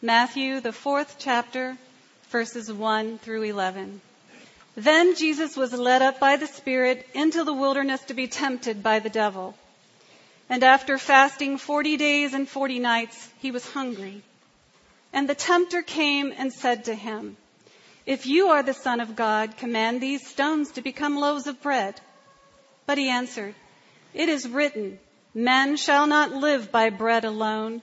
Matthew, the fourth chapter, verses 1 through 11. Then Jesus was led up by the Spirit into the wilderness to be tempted by the devil. And after fasting 40 days and 40 nights, he was hungry. And the tempter came and said to him, If you are the Son of God, command these stones to become loaves of bread. But he answered, It is written, Man shall not live by bread alone,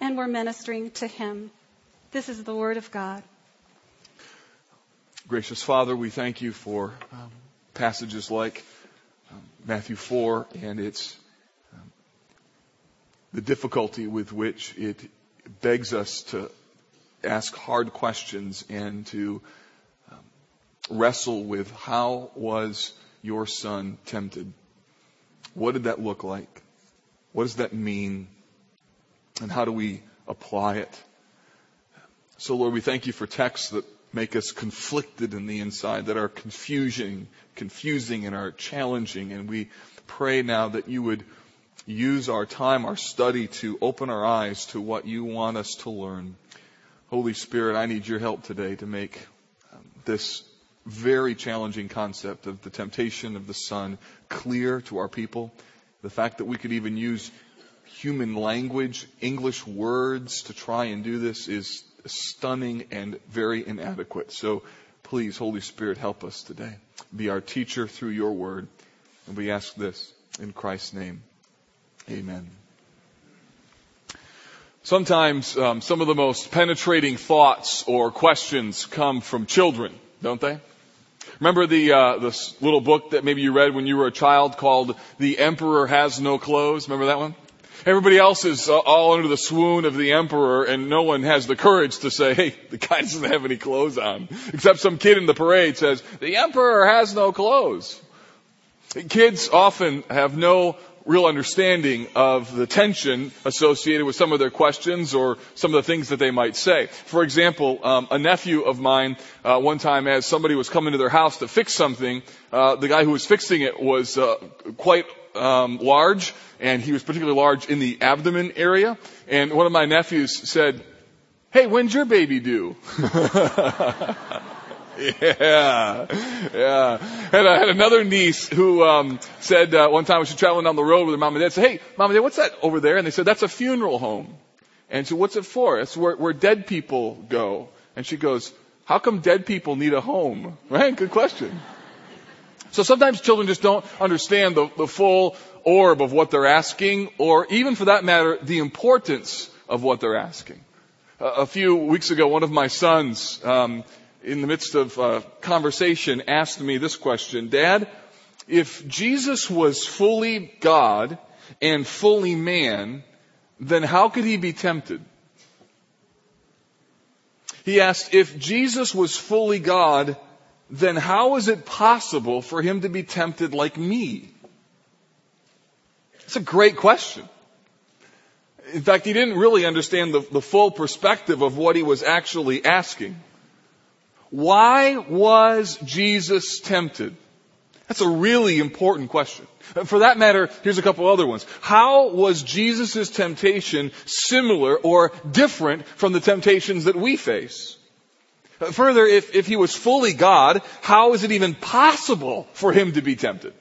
and we're ministering to him. This is the word of God. Gracious Father, we thank you for um, passages like um, Matthew 4 and its um, the difficulty with which it begs us to ask hard questions and to um, wrestle with how was your son tempted? What did that look like? What does that mean? And how do we apply it? So Lord, we thank you for texts that make us conflicted in the inside, that are confusing, confusing and are challenging. And we pray now that you would use our time, our study to open our eyes to what you want us to learn. Holy Spirit, I need your help today to make um, this very challenging concept of the temptation of the Son clear to our people. The fact that we could even use human language, English words to try and do this is stunning and very inadequate. So please, Holy Spirit, help us today. Be our teacher through your word. And we ask this in Christ's name. Amen. Sometimes um, some of the most penetrating thoughts or questions come from children, don't they? Remember the uh, this little book that maybe you read when you were a child called "The Emperor Has No Clothes"? Remember that one? Everybody else is uh, all under the swoon of the emperor and no one has the courage to say, hey, the guy doesn't have any clothes on. Except some kid in the parade says, the emperor has no clothes. Kids often have no real understanding of the tension associated with some of their questions or some of the things that they might say. For example, um, a nephew of mine, uh, one time as somebody was coming to their house to fix something, uh, the guy who was fixing it was uh, quite um, large and he was particularly large in the abdomen area. And one of my nephews said, "Hey, when's your baby due?" yeah, yeah. And I had another niece who um, said uh, one time when she was traveling down the road with her mom and dad, said, "Hey, mom and dad, what's that over there?" And they said, "That's a funeral home." And so, what's it for? It's where, where dead people go. And she goes, "How come dead people need a home?" Right? Good question. So sometimes children just don't understand the, the full orb of what they're asking, or even for that matter, the importance of what they're asking. Uh, a few weeks ago, one of my sons, um, in the midst of a conversation, asked me this question, Dad, if Jesus was fully God and fully man, then how could he be tempted? He asked, if Jesus was fully God, then how is it possible for him to be tempted like me? It's a great question. In fact, he didn't really understand the, the full perspective of what he was actually asking. Why was Jesus tempted? That's a really important question. For that matter, here's a couple other ones. How was Jesus' temptation similar or different from the temptations that we face? Further, if, if he was fully God, how is it even possible for him to be tempted?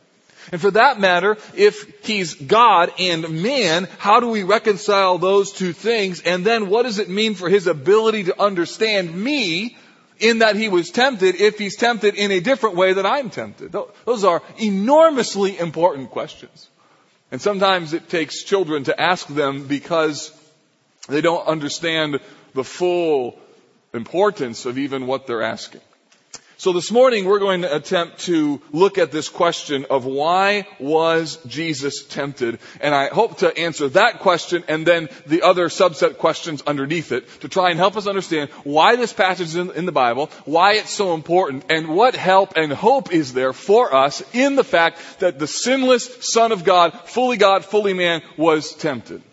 And for that matter, if he's God and man, how do we reconcile those two things? And then what does it mean for his ability to understand me in that he was tempted if he's tempted in a different way than I'm tempted? Those are enormously important questions. And sometimes it takes children to ask them because they don't understand the full importance of even what they're asking. So this morning we're going to attempt to look at this question of why was Jesus tempted? And I hope to answer that question and then the other subset questions underneath it to try and help us understand why this passage is in, in the Bible, why it's so important, and what help and hope is there for us in the fact that the sinless Son of God, fully God, fully man, was tempted.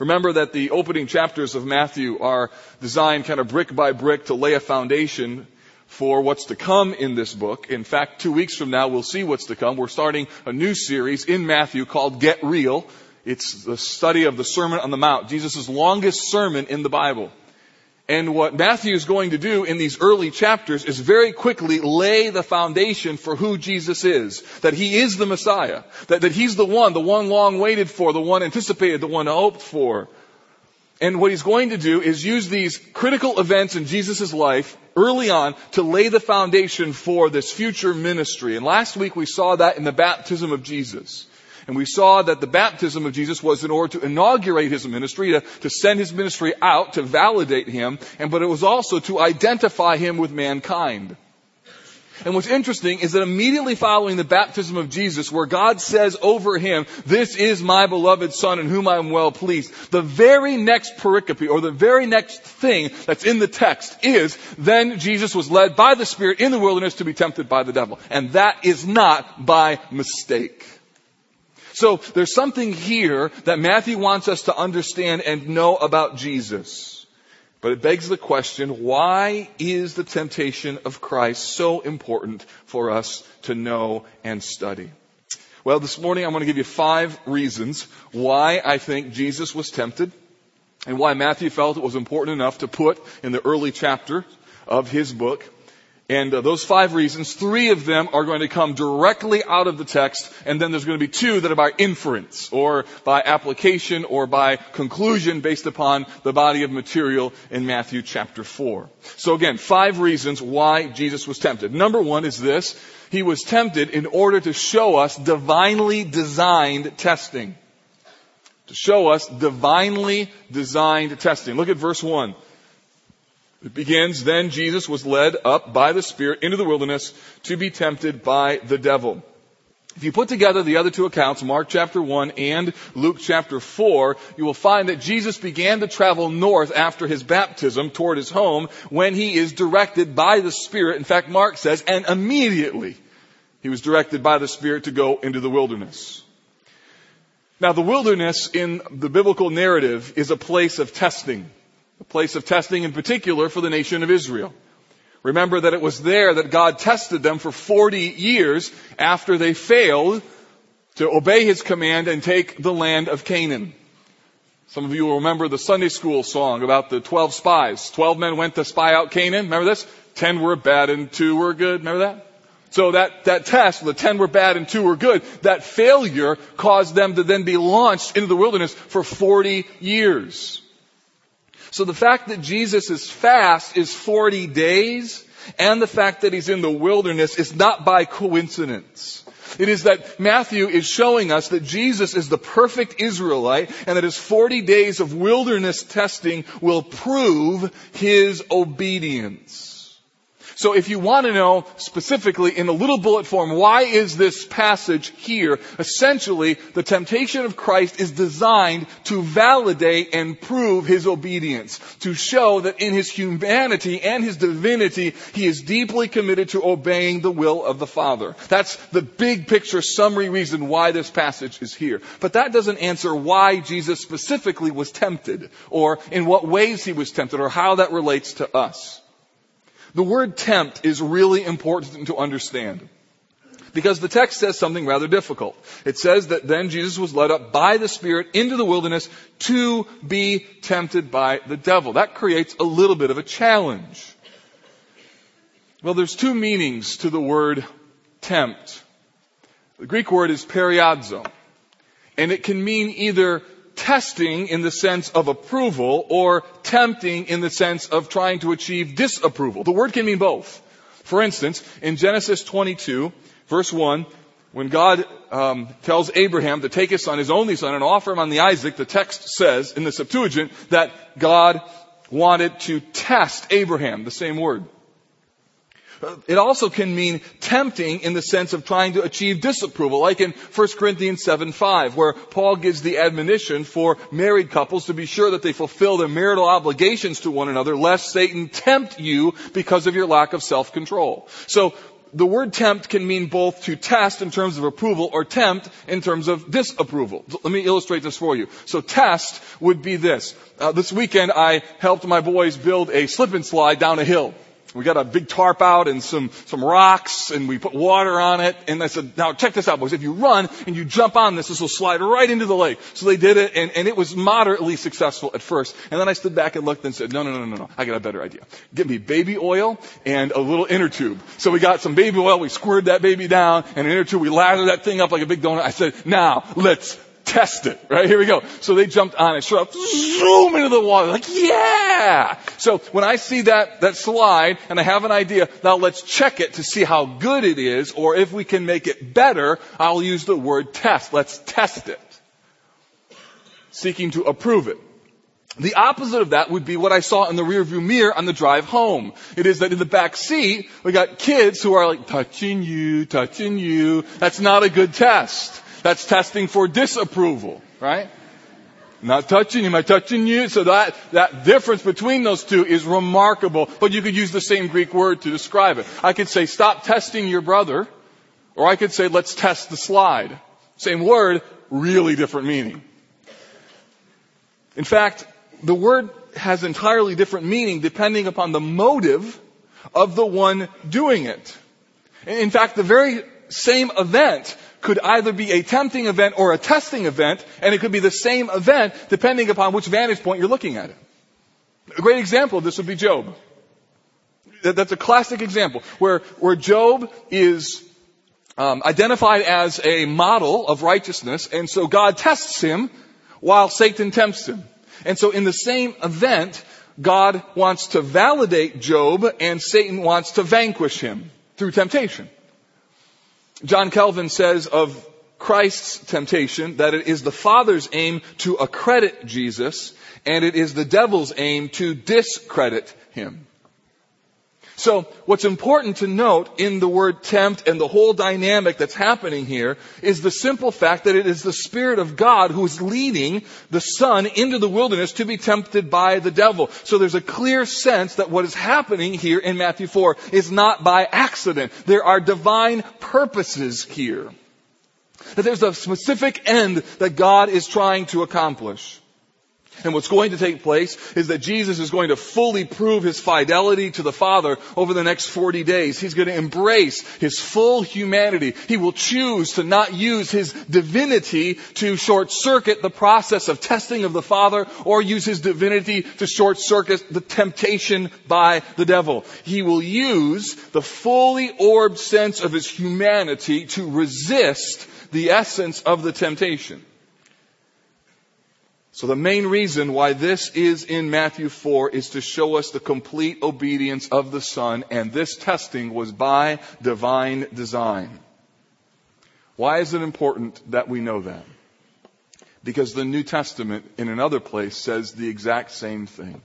Remember that the opening chapters of Matthew are designed kind of brick by brick to lay a foundation for what's to come in this book. In fact, two weeks from now, we'll see what's to come. We're starting a new series in Matthew called Get Real. It's the study of the Sermon on the Mount, Jesus' longest sermon in the Bible. And what Matthew is going to do in these early chapters is very quickly lay the foundation for who Jesus is. That he is the Messiah. That, that he's the one, the one long waited for, the one anticipated, the one hoped for. And what he's going to do is use these critical events in Jesus' life early on to lay the foundation for this future ministry. And last week we saw that in the baptism of Jesus. And we saw that the baptism of Jesus was in order to inaugurate his ministry, to, to send his ministry out, to validate him, and but it was also to identify him with mankind. And what's interesting is that immediately following the baptism of Jesus, where God says over him, this is my beloved son in whom I am well pleased, the very next pericope, or the very next thing that's in the text is, then Jesus was led by the Spirit in the wilderness to be tempted by the devil. And that is not by mistake. So there's something here that Matthew wants us to understand and know about Jesus. But it begs the question, why is the temptation of Christ so important for us to know and study? Well, this morning I'm going to give you five reasons why I think Jesus was tempted and why Matthew felt it was important enough to put in the early chapter of his book and uh, those five reasons, three of them are going to come directly out of the text, and then there's going to be two that are by inference, or by application, or by conclusion based upon the body of material in Matthew chapter 4. So again, five reasons why Jesus was tempted. Number one is this, he was tempted in order to show us divinely designed testing. To show us divinely designed testing. Look at verse 1. It begins, then Jesus was led up by the Spirit into the wilderness to be tempted by the devil. If you put together the other two accounts, Mark chapter 1 and Luke chapter 4, you will find that Jesus began to travel north after his baptism toward his home when he is directed by the Spirit. In fact, Mark says, and immediately he was directed by the Spirit to go into the wilderness. Now the wilderness in the biblical narrative is a place of testing a place of testing in particular for the nation of Israel. Remember that it was there that God tested them for 40 years after they failed to obey His command and take the land of Canaan. Some of you will remember the Sunday school song about the 12 spies. 12 men went to spy out Canaan. Remember this? 10 were bad and 2 were good. Remember that? So that, that test, the 10 were bad and 2 were good, that failure caused them to then be launched into the wilderness for 40 years. So the fact that Jesus' is fast is 40 days and the fact that he's in the wilderness is not by coincidence. It is that Matthew is showing us that Jesus is the perfect Israelite and that his 40 days of wilderness testing will prove his obedience. So if you want to know specifically in a little bullet form, why is this passage here? Essentially, the temptation of Christ is designed to validate and prove his obedience, to show that in his humanity and his divinity, he is deeply committed to obeying the will of the Father. That's the big picture summary reason why this passage is here. But that doesn't answer why Jesus specifically was tempted, or in what ways he was tempted, or how that relates to us. The word tempt is really important to understand. Because the text says something rather difficult. It says that then Jesus was led up by the Spirit into the wilderness to be tempted by the devil. That creates a little bit of a challenge. Well, there's two meanings to the word tempt. The Greek word is peirazo. And it can mean either testing in the sense of approval or tempting in the sense of trying to achieve disapproval. The word can mean both. For instance, in Genesis 22, verse 1, when God um, tells Abraham to take his son, his only son, and offer him on the Isaac, the text says in the Septuagint that God wanted to test Abraham, the same word. It also can mean tempting in the sense of trying to achieve disapproval, like in 1 Corinthians 7 5, where Paul gives the admonition for married couples to be sure that they fulfill their marital obligations to one another, lest Satan tempt you because of your lack of self-control. So, the word tempt can mean both to test in terms of approval or tempt in terms of disapproval. Let me illustrate this for you. So test would be this. Uh, this weekend I helped my boys build a slip and slide down a hill. We got a big tarp out and some, some rocks and we put water on it. And I said, now check this out boys. If you run and you jump on this, this will slide right into the lake. So they did it and, and it was moderately successful at first. And then I stood back and looked and said, no, no, no, no, no. I got a better idea. Get me baby oil and a little inner tube. So we got some baby oil. We squirted that baby down and an inner tube. We lathered that thing up like a big donut. I said, now let's test it, right? Here we go. So they jumped on it, sure, zoom into the water, like, yeah! So when I see that, that slide and I have an idea, now let's check it to see how good it is, or if we can make it better, I'll use the word test. Let's test it. Seeking to approve it. The opposite of that would be what I saw in the rearview mirror on the drive home. It is that in the back seat, we got kids who are like touching you, touching you. That's not a good test. That's testing for disapproval, right? Not touching him, I touching you. So that, that difference between those two is remarkable. But you could use the same Greek word to describe it. I could say, stop testing your brother. Or I could say, let's test the slide. Same word, really different meaning. In fact, the word has entirely different meaning depending upon the motive of the one doing it. In fact, the very same event could either be a tempting event or a testing event, and it could be the same event depending upon which vantage point you're looking at it. A great example of this would be Job. That's a classic example where, where Job is um, identified as a model of righteousness, and so God tests him while Satan tempts him. And so in the same event, God wants to validate Job and Satan wants to vanquish him through temptation. John Calvin says of Christ's temptation that it is the Father's aim to accredit Jesus and it is the devil's aim to discredit him. So what's important to note in the word tempt and the whole dynamic that's happening here is the simple fact that it is the Spirit of God who is leading the Son into the wilderness to be tempted by the devil. So there's a clear sense that what is happening here in Matthew 4 is not by accident. There are divine purposes here. That there's a specific end that God is trying to accomplish. And what's going to take place is that Jesus is going to fully prove his fidelity to the Father over the next 40 days. He's going to embrace his full humanity. He will choose to not use his divinity to short circuit the process of testing of the Father or use his divinity to short circuit the temptation by the devil. He will use the fully orbed sense of his humanity to resist the essence of the temptation. So the main reason why this is in Matthew 4 is to show us the complete obedience of the Son, and this testing was by divine design. Why is it important that we know that? Because the New Testament in another place says the exact same thing.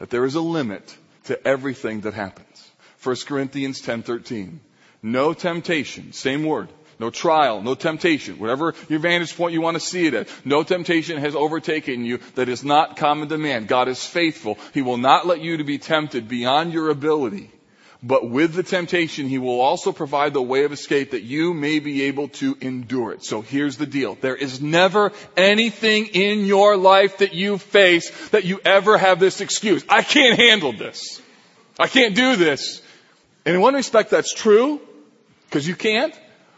That there is a limit to everything that happens. 1 Corinthians 10:13. No temptation, same word, no trial, no temptation, whatever your vantage point you want to see it at. No temptation has overtaken you that is not common to man. God is faithful. He will not let you to be tempted beyond your ability. But with the temptation, He will also provide the way of escape that you may be able to endure it. So here's the deal. There is never anything in your life that you face that you ever have this excuse. I can't handle this. I can't do this. And in one respect that's true, because you can't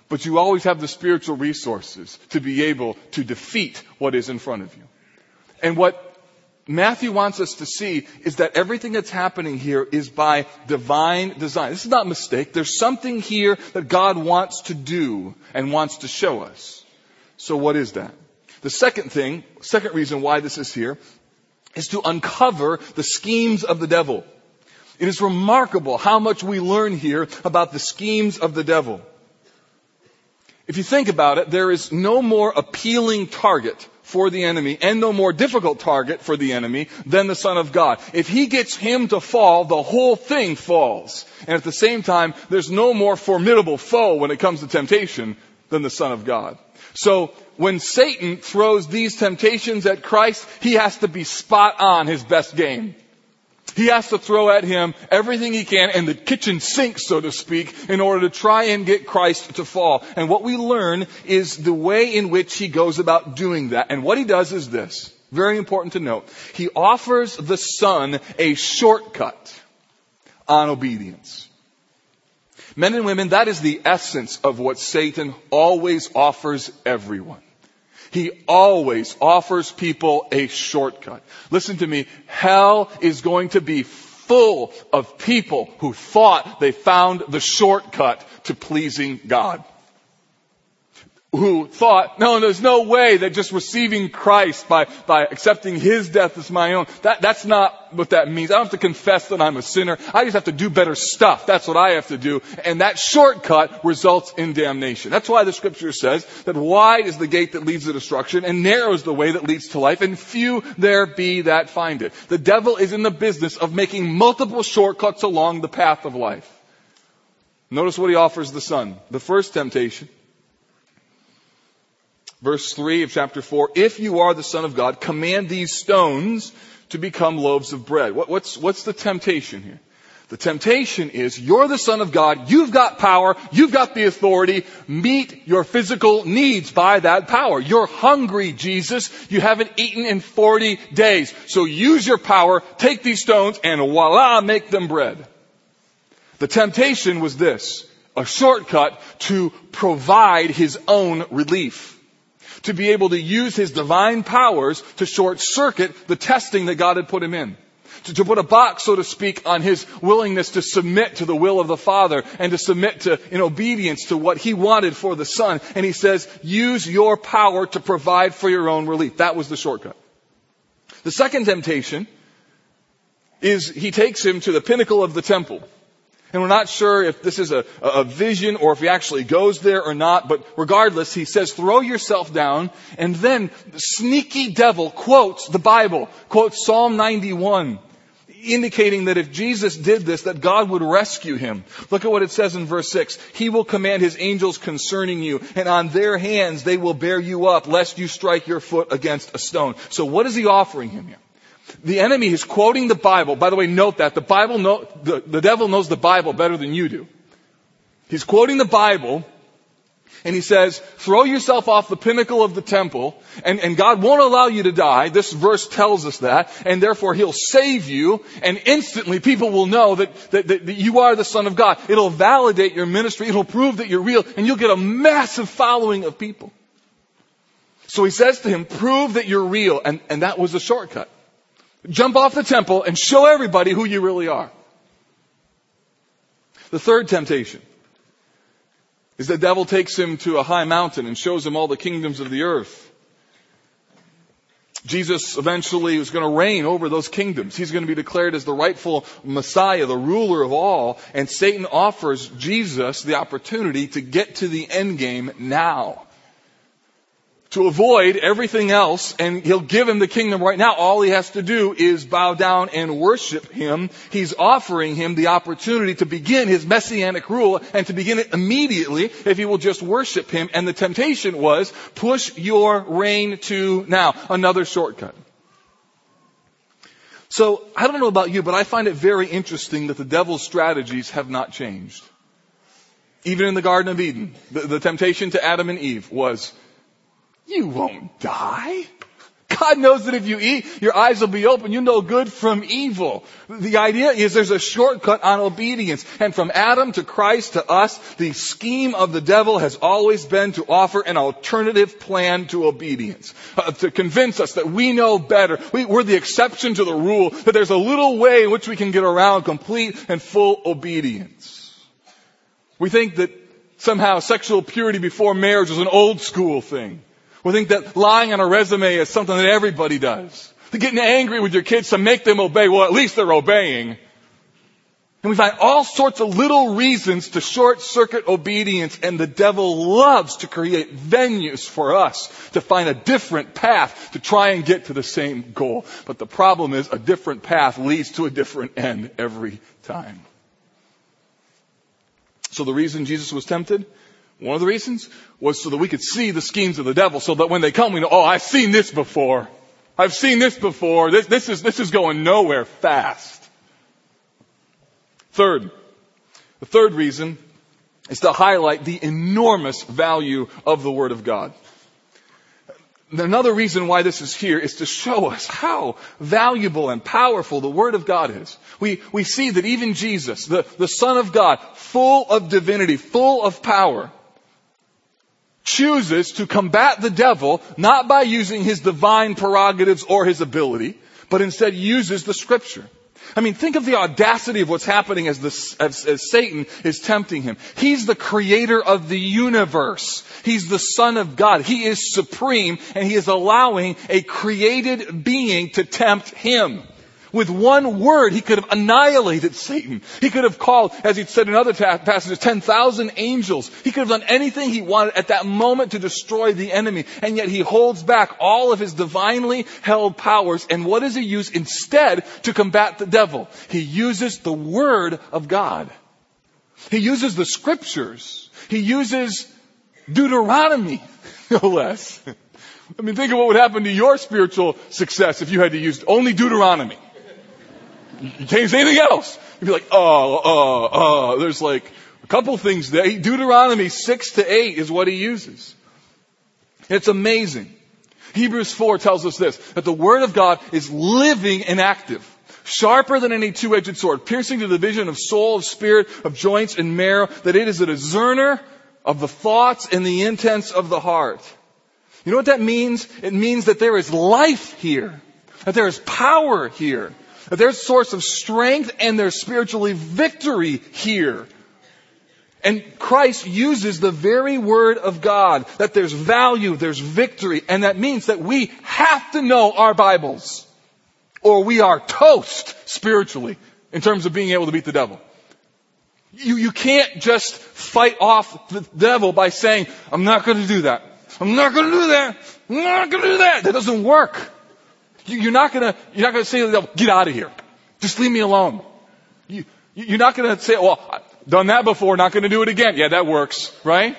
but you always have the spiritual resources to be able to defeat what is in front of you. And what Matthew wants us to see is that everything that's happening here is by divine design. This is not a mistake. There's something here that God wants to do and wants to show us. So what is that? The second thing, second reason why this is here, is to uncover the schemes of the devil. It is remarkable how much we learn here about the schemes of the devil. If you think about it, there is no more appealing target for the enemy and no more difficult target for the enemy than the Son of God. If he gets him to fall, the whole thing falls. And at the same time, there's no more formidable foe when it comes to temptation than the Son of God. So when Satan throws these temptations at Christ, he has to be spot on his best game. He has to throw at him everything he can in the kitchen sink, so to speak, in order to try and get Christ to fall. And what we learn is the way in which he goes about doing that. And what he does is this. Very important to note. He offers the Son a shortcut on obedience. Men and women, that is the essence of what Satan always offers everyone. He always offers people a shortcut. Listen to me. Hell is going to be full of people who thought they found the shortcut to pleasing God who thought, no, there's no way that just receiving Christ by, by accepting His death as my own, that, that's not what that means. I don't have to confess that I'm a sinner. I just have to do better stuff. That's what I have to do. And that shortcut results in damnation. That's why the scripture says that wide is the gate that leads to destruction and narrow is the way that leads to life and few there be that find it. The devil is in the business of making multiple shortcuts along the path of life. Notice what he offers the son. The first temptation verse 3 of chapter 4, if you are the Son of God, command these stones to become loaves of bread. What, what's, what's the temptation here? The temptation is you're the Son of God, you've got power, you've got the authority, meet your physical needs by that power. You're hungry, Jesus, you haven't eaten in 40 days. So use your power, take these stones, and voila, make them bread. The temptation was this, a shortcut to provide his own relief to be able to use his divine powers to short circuit the testing that God had put him in. To, to, put a box, so to speak, on his willingness to submit to the will of the Father and to submit to, in obedience to what he wanted for the Son. And he says, use your power to provide for your own relief. That was the shortcut. The second temptation is he takes him to the pinnacle of the temple. And we're not sure if this is a, a vision or if he actually goes there or not, but regardless, he says, throw yourself down, and then the sneaky devil quotes the Bible, quotes Psalm 91, indicating that if Jesus did this, that God would rescue him. Look at what it says in verse 6. He will command his angels concerning you, and on their hands they will bear you up, lest you strike your foot against a stone. So what is he offering him here? The enemy is quoting the Bible. By the way, note that the Bible, know, the, the devil knows the Bible better than you do. He's quoting the Bible and he says, throw yourself off the pinnacle of the temple and, and God won't allow you to die. This verse tells us that and therefore he'll save you and instantly people will know that, that, that, that you are the son of God. It'll validate your ministry. It'll prove that you're real and you'll get a massive following of people. So he says to him, prove that you're real and, and that was a shortcut. Jump off the temple and show everybody who you really are. The third temptation is the devil takes him to a high mountain and shows him all the kingdoms of the earth. Jesus eventually is going to reign over those kingdoms. He's going to be declared as the rightful Messiah, the ruler of all. And Satan offers Jesus the opportunity to get to the end game now to avoid everything else and he'll give him the kingdom right now. All he has to do is bow down and worship him. He's offering him the opportunity to begin his messianic rule and to begin it immediately if he will just worship him. And the temptation was push your reign to now. Another shortcut. So I don't know about you, but I find it very interesting that the devil's strategies have not changed. Even in the Garden of Eden, the, the temptation to Adam and Eve was you won't die. God knows that if you eat, your eyes will be open. You know good from evil. The idea is there's a shortcut on obedience. And from Adam to Christ to us, the scheme of the devil has always been to offer an alternative plan to obedience. Uh, to convince us that we know better. We, we're the exception to the rule. That there's a little way in which we can get around complete and full obedience. We think that somehow sexual purity before marriage is an old school thing. We think that lying on a resume is something that everybody does. Getting angry with your kids to make them obey, well, at least they're obeying. And we find all sorts of little reasons to short circuit obedience, and the devil loves to create venues for us to find a different path to try and get to the same goal. But the problem is a different path leads to a different end every time. So the reason Jesus was tempted, one of the reasons, was so that we could see the schemes of the devil, so that when they come, we know, oh, I've seen this before. I've seen this before. This, this is, this is going nowhere fast. Third, the third reason is to highlight the enormous value of the Word of God. Another reason why this is here is to show us how valuable and powerful the Word of God is. We, we see that even Jesus, the, the Son of God, full of divinity, full of power, chooses to combat the devil not by using his divine prerogatives or his ability, but instead uses the Scripture. I mean, think of the audacity of what's happening as, as, as, Satan is tempting him. He's the creator of the universe. He's the son of God. He is supreme and he is allowing a created being to tempt him. With one word, he could have annihilated Satan. He could have called, as he said in other passages, 10,000 angels. He could have done anything he wanted at that moment to destroy the enemy. And yet he holds back all of his divinely held powers. And what does he use instead to combat the devil? He uses the word of God. He uses the scriptures. He uses Deuteronomy, no less. I mean, think of what would happen to your spiritual success if you had to use only Deuteronomy. You can't use anything else. You'd be like, oh, oh, oh. There's like a couple things there. Deuteronomy 6 to 8 is what he uses. It's amazing. Hebrews 4 tells us this, that the Word of God is living and active, sharper than any two-edged sword, piercing to the division of soul, of spirit, of joints and marrow, that it is a discerner of the thoughts and the intents of the heart. You know what that means? It means that there is life here, that there is power here, their source of strength and their spiritually victory here. And Christ uses the very word of God that there's value, there's victory, and that means that we have to know our Bibles or we are toast spiritually in terms of being able to beat the devil. You, you can't just fight off the devil by saying, I'm not going to do that. I'm not going to do that. I'm not going to do that. That doesn't work. You're not gonna, you're not gonna say get out of here. Just leave me alone. You, you're not gonna say, well, I've done that before, not gonna do it again. Yeah, that works, right?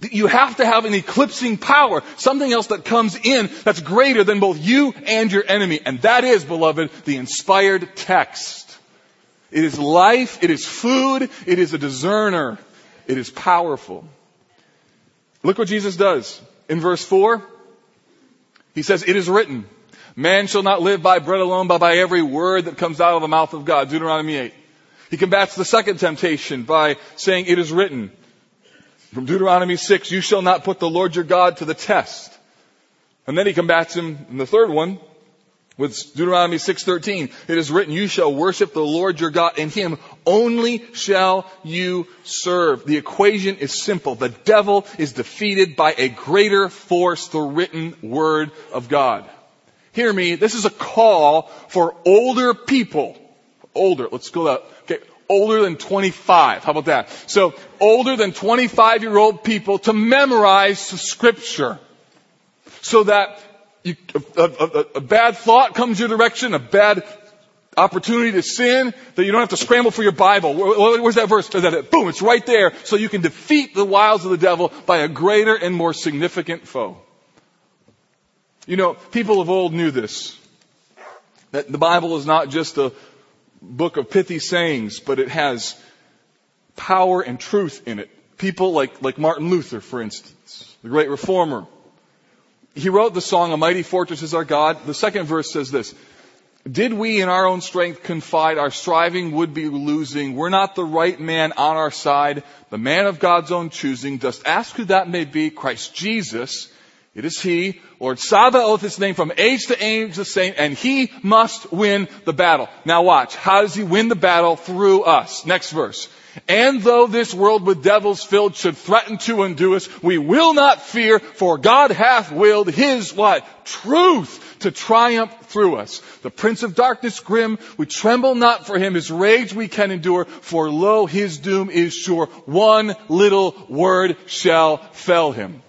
You have to have an eclipsing power, something else that comes in that's greater than both you and your enemy. And that is, beloved, the inspired text. It is life, it is food, it is a discerner, it is powerful. Look what Jesus does. In verse 4, he says, it is written, man shall not live by bread alone, but by every word that comes out of the mouth of God. Deuteronomy 8. He combats the second temptation by saying, it is written. From Deuteronomy 6, you shall not put the Lord your God to the test. And then he combats him in the third one with Deuteronomy 6:13, it is written, "You shall worship the Lord your God, and him only shall you serve." The equation is simple. The devil is defeated by a greater force, the written word of God. Hear me, this is a call for older people. Older, let's go out. Okay, older than 25. How about that? So, older than 25 year old people to memorize scripture. So that you, a, a, a bad thought comes your direction, a bad opportunity to sin, that you don't have to scramble for your Bible. where's that verse? Boom, it's right there, so you can defeat the wiles of the devil by a greater and more significant foe. You know, people of old knew this. That the Bible is not just a book of pithy sayings, but it has power and truth in it. People like, like Martin Luther, for instance, the great reformer, he wrote the song, A Mighty Fortress is Our God. The second verse says this, did we in our own strength confide, our striving would be losing. We're not the right man on our side, the man of God's own choosing. Just ask who that may be, Christ Jesus. It is He, Lord Sabaoth, His name from age to age the same, and He must win the battle. Now watch, how does He win the battle? Through us. Next verse. And though this world with devils filled should threaten to undo us, we will not fear, for God hath willed His what? Truth to triumph through us. The prince of darkness grim, we tremble not for him, his rage we can endure, for lo, his doom is sure. One little word shall fell him.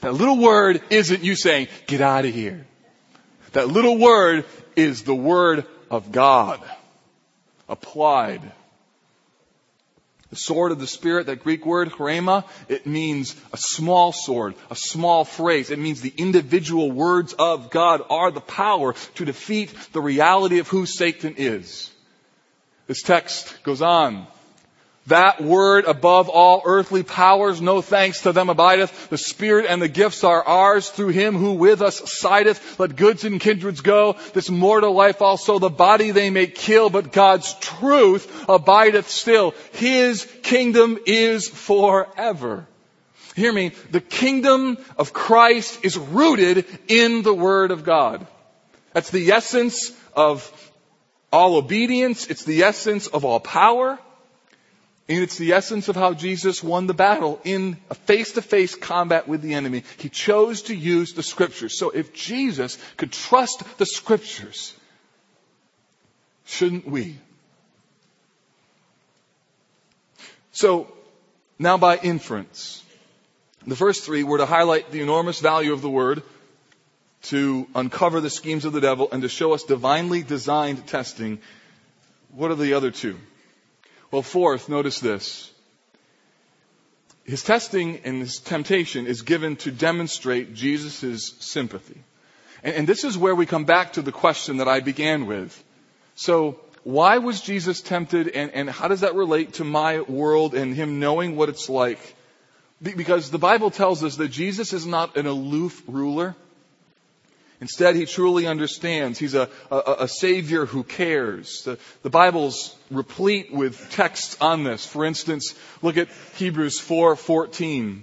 That little word isn't you saying, get out of here. That little word is the word of God applied the sword of the Spirit, that Greek word, rhema, it means a small sword, a small phrase. It means the individual words of God are the power to defeat the reality of who Satan is. This text goes on. That word above all earthly powers, no thanks to them abideth. The Spirit and the gifts are ours through Him who with us sideth. Let goods and kindreds go. This mortal life also, the body they may kill, but God's truth abideth still. His kingdom is forever. Hear me. The kingdom of Christ is rooted in the Word of God. That's the essence of all obedience. It's the essence of all power. And it's the essence of how Jesus won the battle in a face-to-face combat with the enemy. He chose to use the scriptures. So if Jesus could trust the scriptures, shouldn't we? So, now by inference. The first three were to highlight the enormous value of the word, to uncover the schemes of the devil, and to show us divinely designed testing. What are the other two? Well, fourth, notice this. His testing and his temptation is given to demonstrate Jesus' sympathy. And, and, this is where we come back to the question that I began with. So, why was Jesus tempted and, and how does that relate to my world and him knowing what it's like? Because the Bible tells us that Jesus is not an aloof ruler. Instead, he truly understands. He's a, a, a savior who cares. The, the, Bible's replete with texts on this. For instance, look at Hebrews 4:14.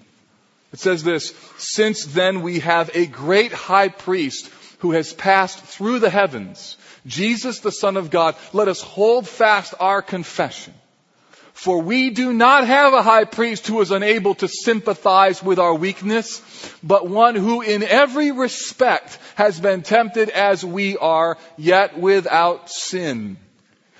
It says this, since then we have a great high priest who has passed through the heavens, Jesus the Son of God, let us hold fast our confession. For we do not have a high priest who is unable to sympathize with our weakness, but one who in every respect has been tempted as we are, yet without sin.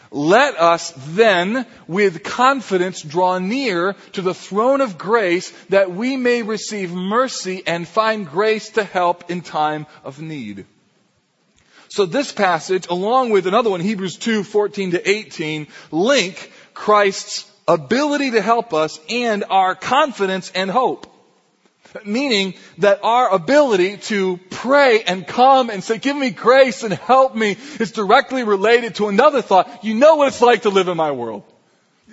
Let us then with confidence draw near to the throne of grace that we may receive mercy and find grace to help in time of need. So this passage, along with another one, Hebrews 2, 14 to 18, link Christ's ability to help us and our confidence and hope. Meaning that our ability to pray and come and say, give me grace and help me is directly related to another thought. You know what it's like to live in my world.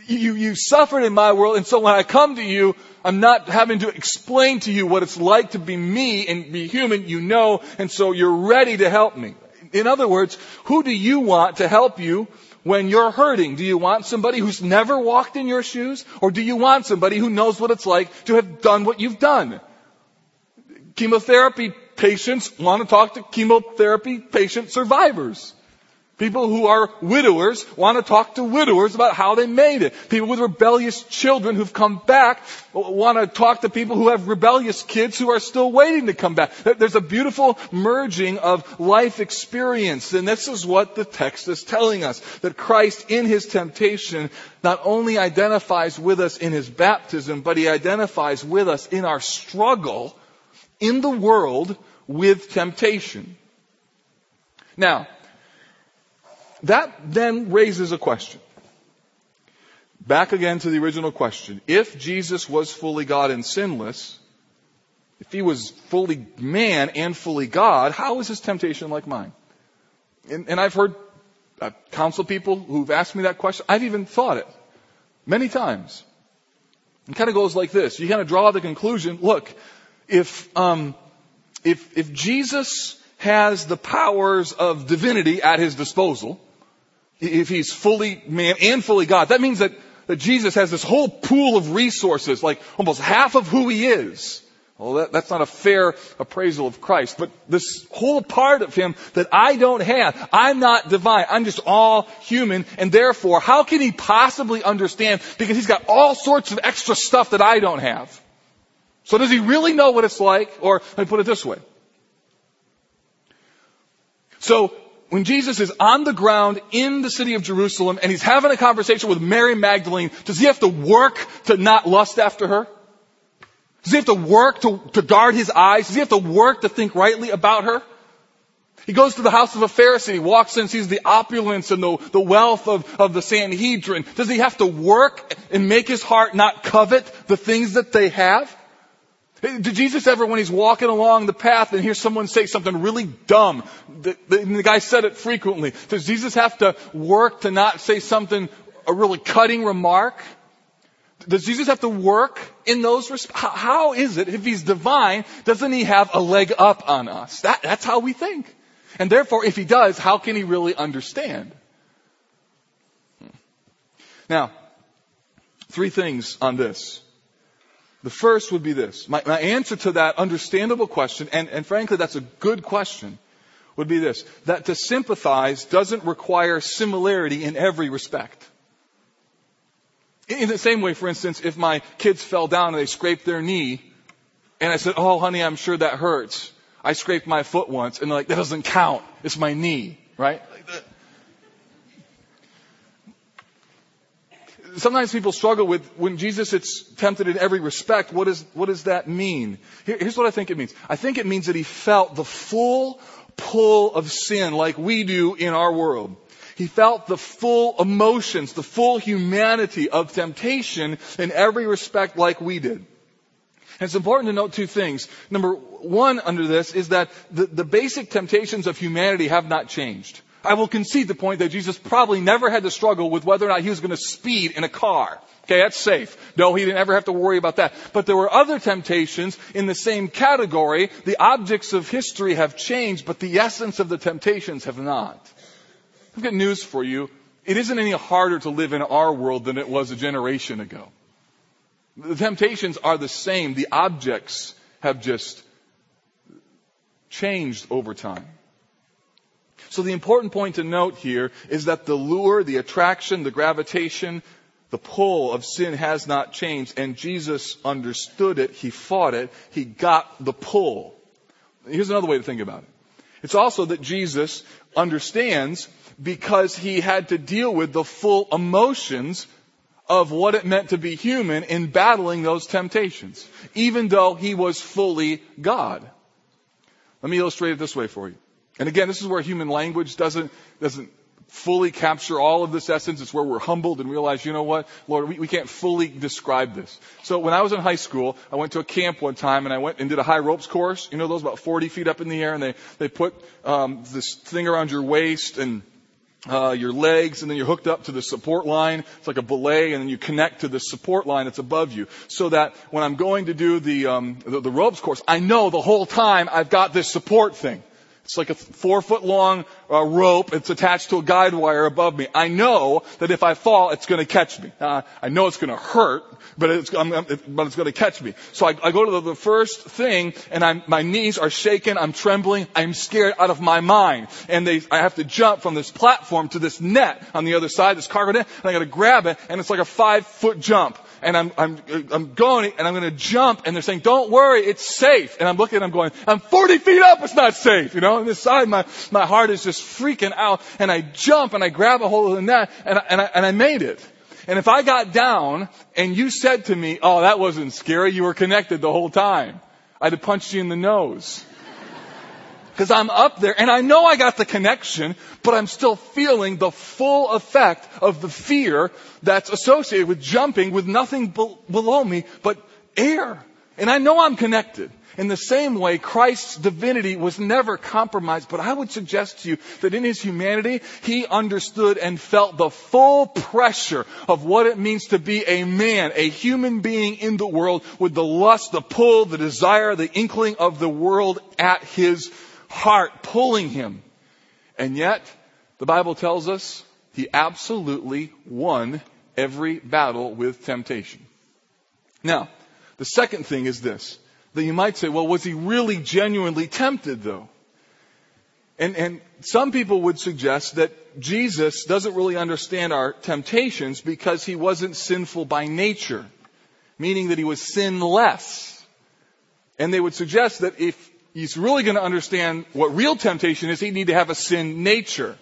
You, you suffered in my world and so when I come to you, I'm not having to explain to you what it's like to be me and be human. You know and so you're ready to help me. In other words, who do you want to help you when you're hurting? Do you want somebody who's never walked in your shoes? Or do you want somebody who knows what it's like to have done what you've done? Chemotherapy patients want to talk to chemotherapy patient survivors. People who are widowers want to talk to widowers about how they made it. People with rebellious children who've come back want to talk to people who have rebellious kids who are still waiting to come back. There's a beautiful merging of life experience. And this is what the text is telling us. That Christ in his temptation not only identifies with us in his baptism, but he identifies with us in our struggle in the world with temptation. Now, that then raises a question. Back again to the original question. If Jesus was fully God and sinless, if he was fully man and fully God, how is his temptation like mine? And, and I've heard uh, counsel people who've asked me that question. I've even thought it many times. It kind of goes like this. You kind of draw the conclusion, look, if, um, if, if Jesus has the powers of divinity at his disposal, if he's fully man and fully God, that means that, that Jesus has this whole pool of resources, like almost half of who he is. Well, that, that's not a fair appraisal of Christ, but this whole part of him that I don't have, I'm not divine, I'm just all human, and therefore, how can he possibly understand? Because he's got all sorts of extra stuff that I don't have. So does he really know what it's like? Or let me put it this way. So when Jesus is on the ground in the city of Jerusalem and he's having a conversation with Mary Magdalene, does he have to work to not lust after her? Does he have to work to, to guard his eyes? Does he have to work to think rightly about her? He goes to the house of a Pharisee. He walks in, sees the opulence and the, the wealth of, of the Sanhedrin. Does he have to work and make his heart not covet the things that they have? Did Jesus ever, when he's walking along the path and hear someone say something really dumb, the, the, the, guy said it frequently, does Jesus have to work to not say something, a really cutting remark? Does Jesus have to work in those respects? How, how is it, if he's divine, doesn't he have a leg up on us? That, that's how we think. And therefore, if he does, how can he really understand? Hmm. Now, three things on this. The first would be this. My, my answer to that understandable question, and, and frankly, that's a good question, would be this. That to sympathize doesn't require similarity in every respect. In the same way, for instance, if my kids fell down and they scraped their knee, and I said, Oh, honey, I'm sure that hurts. I scraped my foot once, and they're like, That doesn't count. It's my knee, right? Sometimes people struggle with when Jesus is tempted in every respect, what, is, what does that mean? Here, here's what I think it means. I think it means that he felt the full pull of sin like we do in our world. He felt the full emotions, the full humanity of temptation in every respect like we did. And it's important to note two things. Number one under this is that the, the basic temptations of humanity have not changed. I will concede the point that Jesus probably never had to struggle with whether or not he was going to speed in a car. Okay, that's safe. No, he didn't ever have to worry about that. But there were other temptations in the same category. The objects of history have changed, but the essence of the temptations have not. I've got news for you. It isn't any harder to live in our world than it was a generation ago. The temptations are the same. The objects have just changed over time. So the important point to note here is that the lure, the attraction, the gravitation, the pull of sin has not changed, and Jesus understood it, he fought it, he got the pull. Here's another way to think about it. It's also that Jesus understands because he had to deal with the full emotions of what it meant to be human in battling those temptations, even though he was fully God. Let me illustrate it this way for you. And again, this is where human language doesn't, doesn't fully capture all of this essence. It's where we're humbled and realize, you know what, Lord, we, we can't fully describe this. So when I was in high school, I went to a camp one time and I went and did a high ropes course. You know those about 40 feet up in the air and they, they put, um, this thing around your waist and uh, your legs, and then you're hooked up to the support line. It's like a belay, and then you connect to the support line that's above you, so that when I'm going to do the, um, the the ropes course, I know the whole time I've got this support thing. It's like a four foot long uh, rope. It's attached to a guide wire above me. I know that if I fall, it's going to catch me. Uh, I know it's going to hurt, but it's, it, it's going to catch me. So I, I go to the, the, first thing, and I'm, my knees are shaking. I'm trembling. I'm scared out of my mind. And they, I have to jump from this platform to this net on the other side, this cargo net, and I got to grab it, and it's like a five foot jump and I'm, I'm, I'm going and I'm going to jump and they're saying, don't worry, it's safe. And I'm looking and I'm going, I'm 40 feet up, it's not safe, you know, and this side, my, my heart is just freaking out and I jump and I grab a hold of the net and I, and I, and I made it. And if I got down and you said to me, oh, that wasn't scary, you were connected the whole time, I'd have punched you in the nose. Because I'm up there and I know I got the connection, but I'm still feeling the full effect of the fear that's associated with jumping with nothing be- below me but air. And I know I'm connected. In the same way, Christ's divinity was never compromised, but I would suggest to you that in his humanity, he understood and felt the full pressure of what it means to be a man, a human being in the world with the lust, the pull, the desire, the inkling of the world at his heart, pulling him. And yet, the Bible tells us he absolutely won every battle with temptation. Now, the second thing is this that you might say, well, was he really genuinely tempted though? And, and some people would suggest that Jesus doesn't really understand our temptations because he wasn't sinful by nature, meaning that he was sinless. And they would suggest that if he's really going to understand what real temptation is, he'd need to have a sin nature.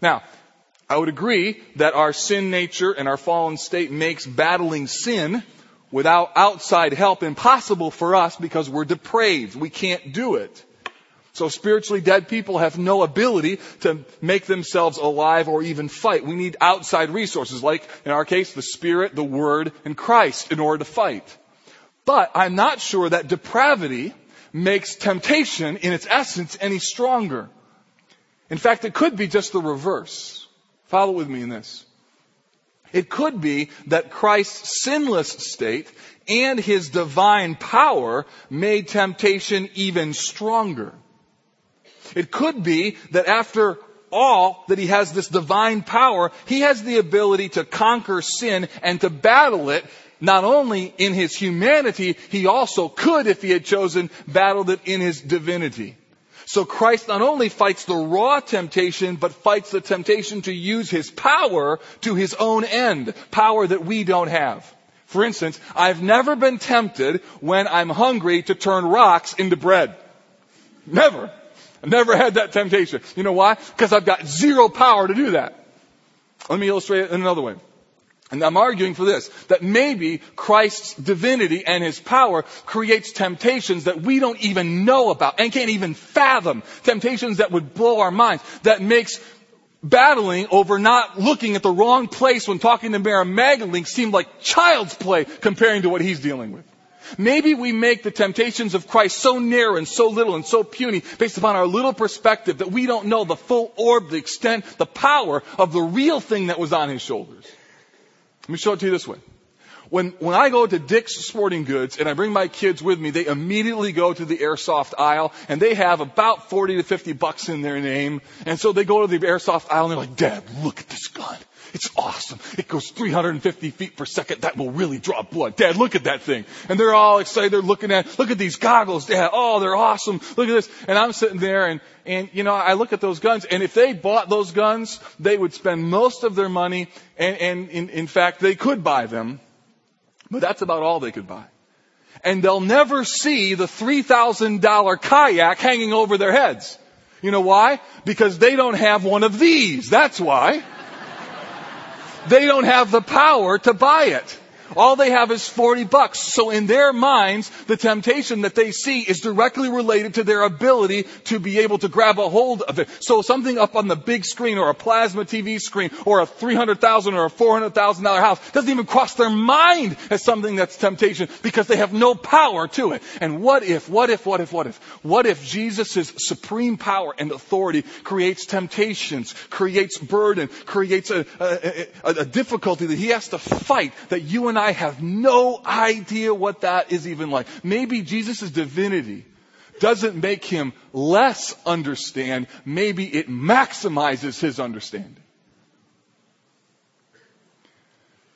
Now, I would agree that our sin nature and our fallen state makes battling sin without outside help impossible for us because we're depraved. We can't do it. So spiritually dead people have no ability to make themselves alive or even fight. We need outside resources, like in our case, the Spirit, the Word, and Christ in order to fight. But I'm not sure that depravity makes temptation in its essence any stronger. In fact, it could be just the reverse. Follow with me in this. It could be that Christ's sinless state and his divine power made temptation even stronger. It could be that after all that he has this divine power, he has the ability to conquer sin and to battle it not only in his humanity, he also could, if he had chosen, battle it in his divinity. So Christ not only fights the raw temptation, but fights the temptation to use his power to his own end. Power that we don't have. For instance, I've never been tempted when I'm hungry to turn rocks into bread. Never. I've never had that temptation. You know why? Because I've got zero power to do that. Let me illustrate it in another way. And I'm arguing for this, that maybe Christ's divinity and his power creates temptations that we don't even know about and can't even fathom. Temptations that would blow our minds, that makes battling over not looking at the wrong place when talking to Mary Magdalene seem like child's play comparing to what he's dealing with. Maybe we make the temptations of Christ so narrow and so little and so puny based upon our little perspective that we don't know the full orb, the extent, the power of the real thing that was on his shoulders. Let me show it to you this way. When, when I go to Dick's Sporting Goods and I bring my kids with me, they immediately go to the airsoft aisle and they have about 40 to 50 bucks in their name. And so they go to the airsoft aisle and they're like, Dad, look at this gun. It's awesome. It goes 350 feet per second. That will really draw blood. Dad, look at that thing. And they're all excited. They're looking at, look at these goggles, Dad. Oh, they're awesome. Look at this. And I'm sitting there and, and, you know, I look at those guns and if they bought those guns, they would spend most of their money and, and in, in fact, they could buy them, but that's about all they could buy. And they'll never see the $3,000 kayak hanging over their heads. You know why? Because they don't have one of these. That's why. They don't have the power to buy it. All they have is 40 bucks. So in their minds, the temptation that they see is directly related to their ability to be able to grab a hold of it. So something up on the big screen or a plasma TV screen or a 300,000 or a $400,000 house doesn't even cross their mind as something that's temptation because they have no power to it. And what if, what if, what if, what if, what if Jesus' supreme power and authority creates temptations, creates burden, creates a, a, a, a difficulty that he has to fight that you and I have no idea what that is even like. Maybe Jesus' divinity doesn't make him less understand. Maybe it maximizes his understanding.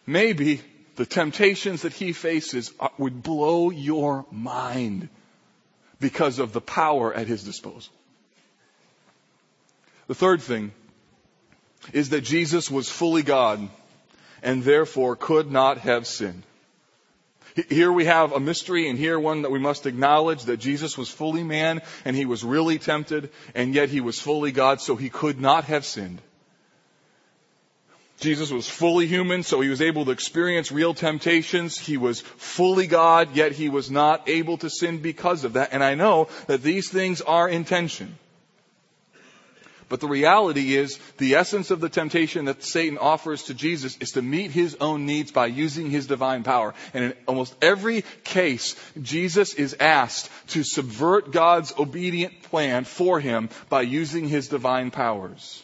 Maybe the temptations that he faces would blow your mind because of the power at his disposal. The third thing is that Jesus was fully God and therefore could not have sinned. Here we have a mystery and here one that we must acknowledge that Jesus was fully man and he was really tempted and yet he was fully God so he could not have sinned. Jesus was fully human, so he was able to experience real temptations. He was fully God, yet he was not able to sin because of that. And I know that these things are in tension. But the reality is, the essence of the temptation that Satan offers to Jesus is to meet his own needs by using his divine power. And in almost every case, Jesus is asked to subvert God's obedient plan for him by using his divine powers.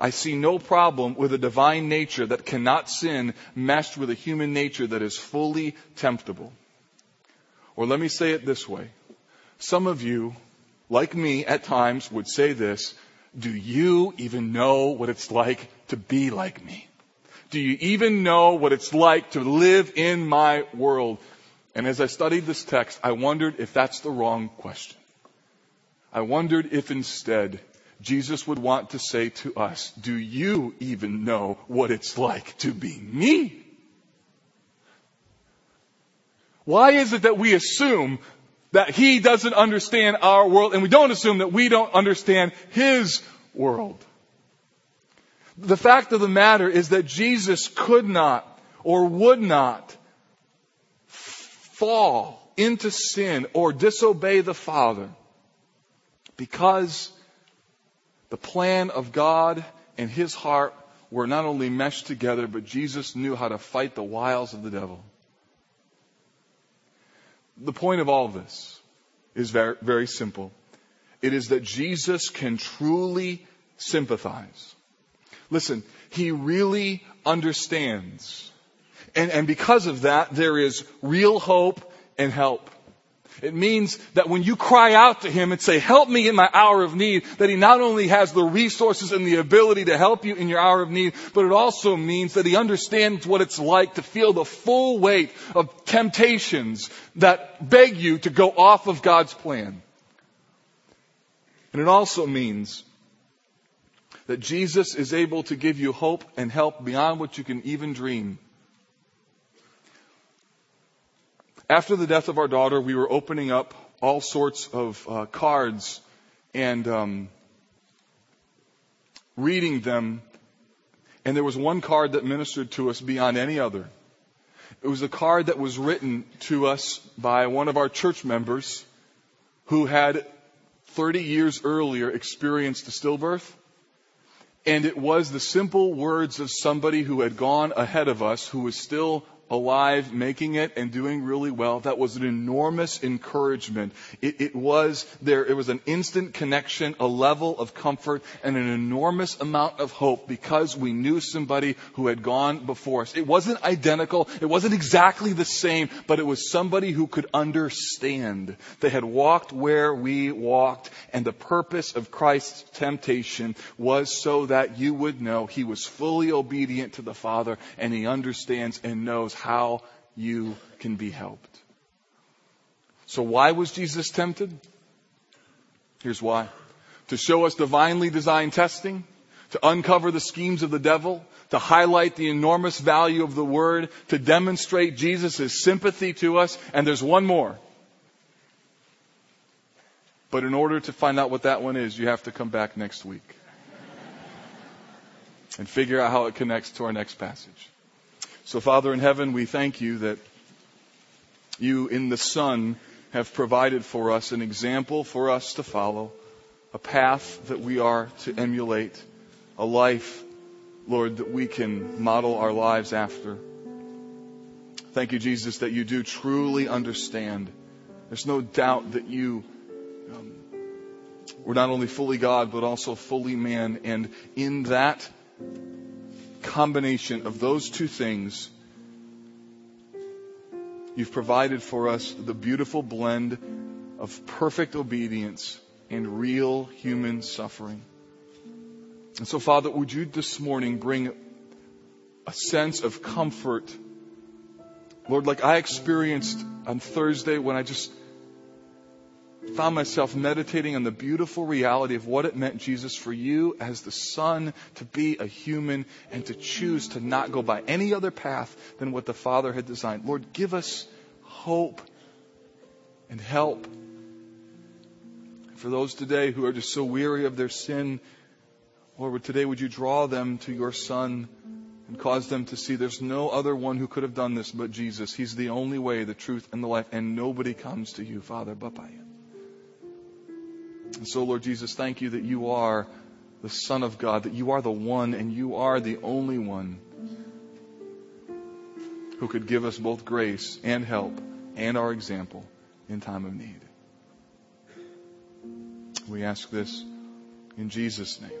I see no problem with a divine nature that cannot sin meshed with a human nature that is fully temptable. Or let me say it this way. Some of you like me at times, would say this Do you even know what it's like to be like me? Do you even know what it's like to live in my world? And as I studied this text, I wondered if that's the wrong question. I wondered if instead Jesus would want to say to us, Do you even know what it's like to be me? Why is it that we assume that he doesn't understand our world, and we don't assume that we don't understand his world. The fact of the matter is that Jesus could not or would not fall into sin or disobey the Father because the plan of God and his heart were not only meshed together, but Jesus knew how to fight the wiles of the devil the point of all of this is very, very simple. It is that Jesus can truly sympathize. Listen, he really understands. And, and because of that, there is real hope and help. It means that when you cry out to Him and say, help me in my hour of need, that He not only has the resources and the ability to help you in your hour of need, but it also means that He understands what it's like to feel the full weight of temptations that beg you to go off of God's plan. And it also means that Jesus is able to give you hope and help beyond what you can even dream. After the death of our daughter, we were opening up all sorts of uh, cards and um, reading them. And there was one card that ministered to us beyond any other. It was a card that was written to us by one of our church members who had 30 years earlier experienced a stillbirth. And it was the simple words of somebody who had gone ahead of us, who was still alive, making it and doing really well. That was an enormous encouragement. It, it, was there, it was an instant connection, a level of comfort, and an enormous amount of hope because we knew somebody who had gone before us. It wasn't identical, it wasn't exactly the same, but it was somebody who could understand. They had walked where we walked, and the purpose of Christ's temptation was so that you would know he was fully obedient to the Father and he understands and knows how you can be helped. So why was Jesus tempted? Here's why. To show us divinely designed testing, to uncover the schemes of the devil, to highlight the enormous value of the word, to demonstrate Jesus' sympathy to us, and there's one more. But in order to find out what that one is, you have to come back next week and figure out how it connects to our next passage. So, Father in heaven, we thank you that you in the Son have provided for us an example for us to follow, a path that we are to emulate, a life, Lord, that we can model our lives after. Thank you, Jesus, that you do truly understand. There's no doubt that you um, were not only fully God, but also fully man. And in that combination of those two things, you've provided for us the beautiful blend of perfect obedience and real human suffering. And so, Father, would you this morning bring a sense of comfort? Lord, like I experienced on Thursday when I just found myself meditating on the beautiful reality of what it meant, Jesus, for you as the Son to be a human and to choose to not go by any other path than what the Father had designed. Lord, give us hope and help. For those today who are just so weary of their sin, Lord, today would you draw them to your Son and cause them to see there's no other one who could have done this but Jesus. He's the only way, the truth, and the life, and nobody comes to you, Father, but by Him. And so, Lord Jesus, thank you that you are the Son of God, that you are the one and you are the only one who could give us both grace and help and our example in time of need. We ask this in Jesus' name.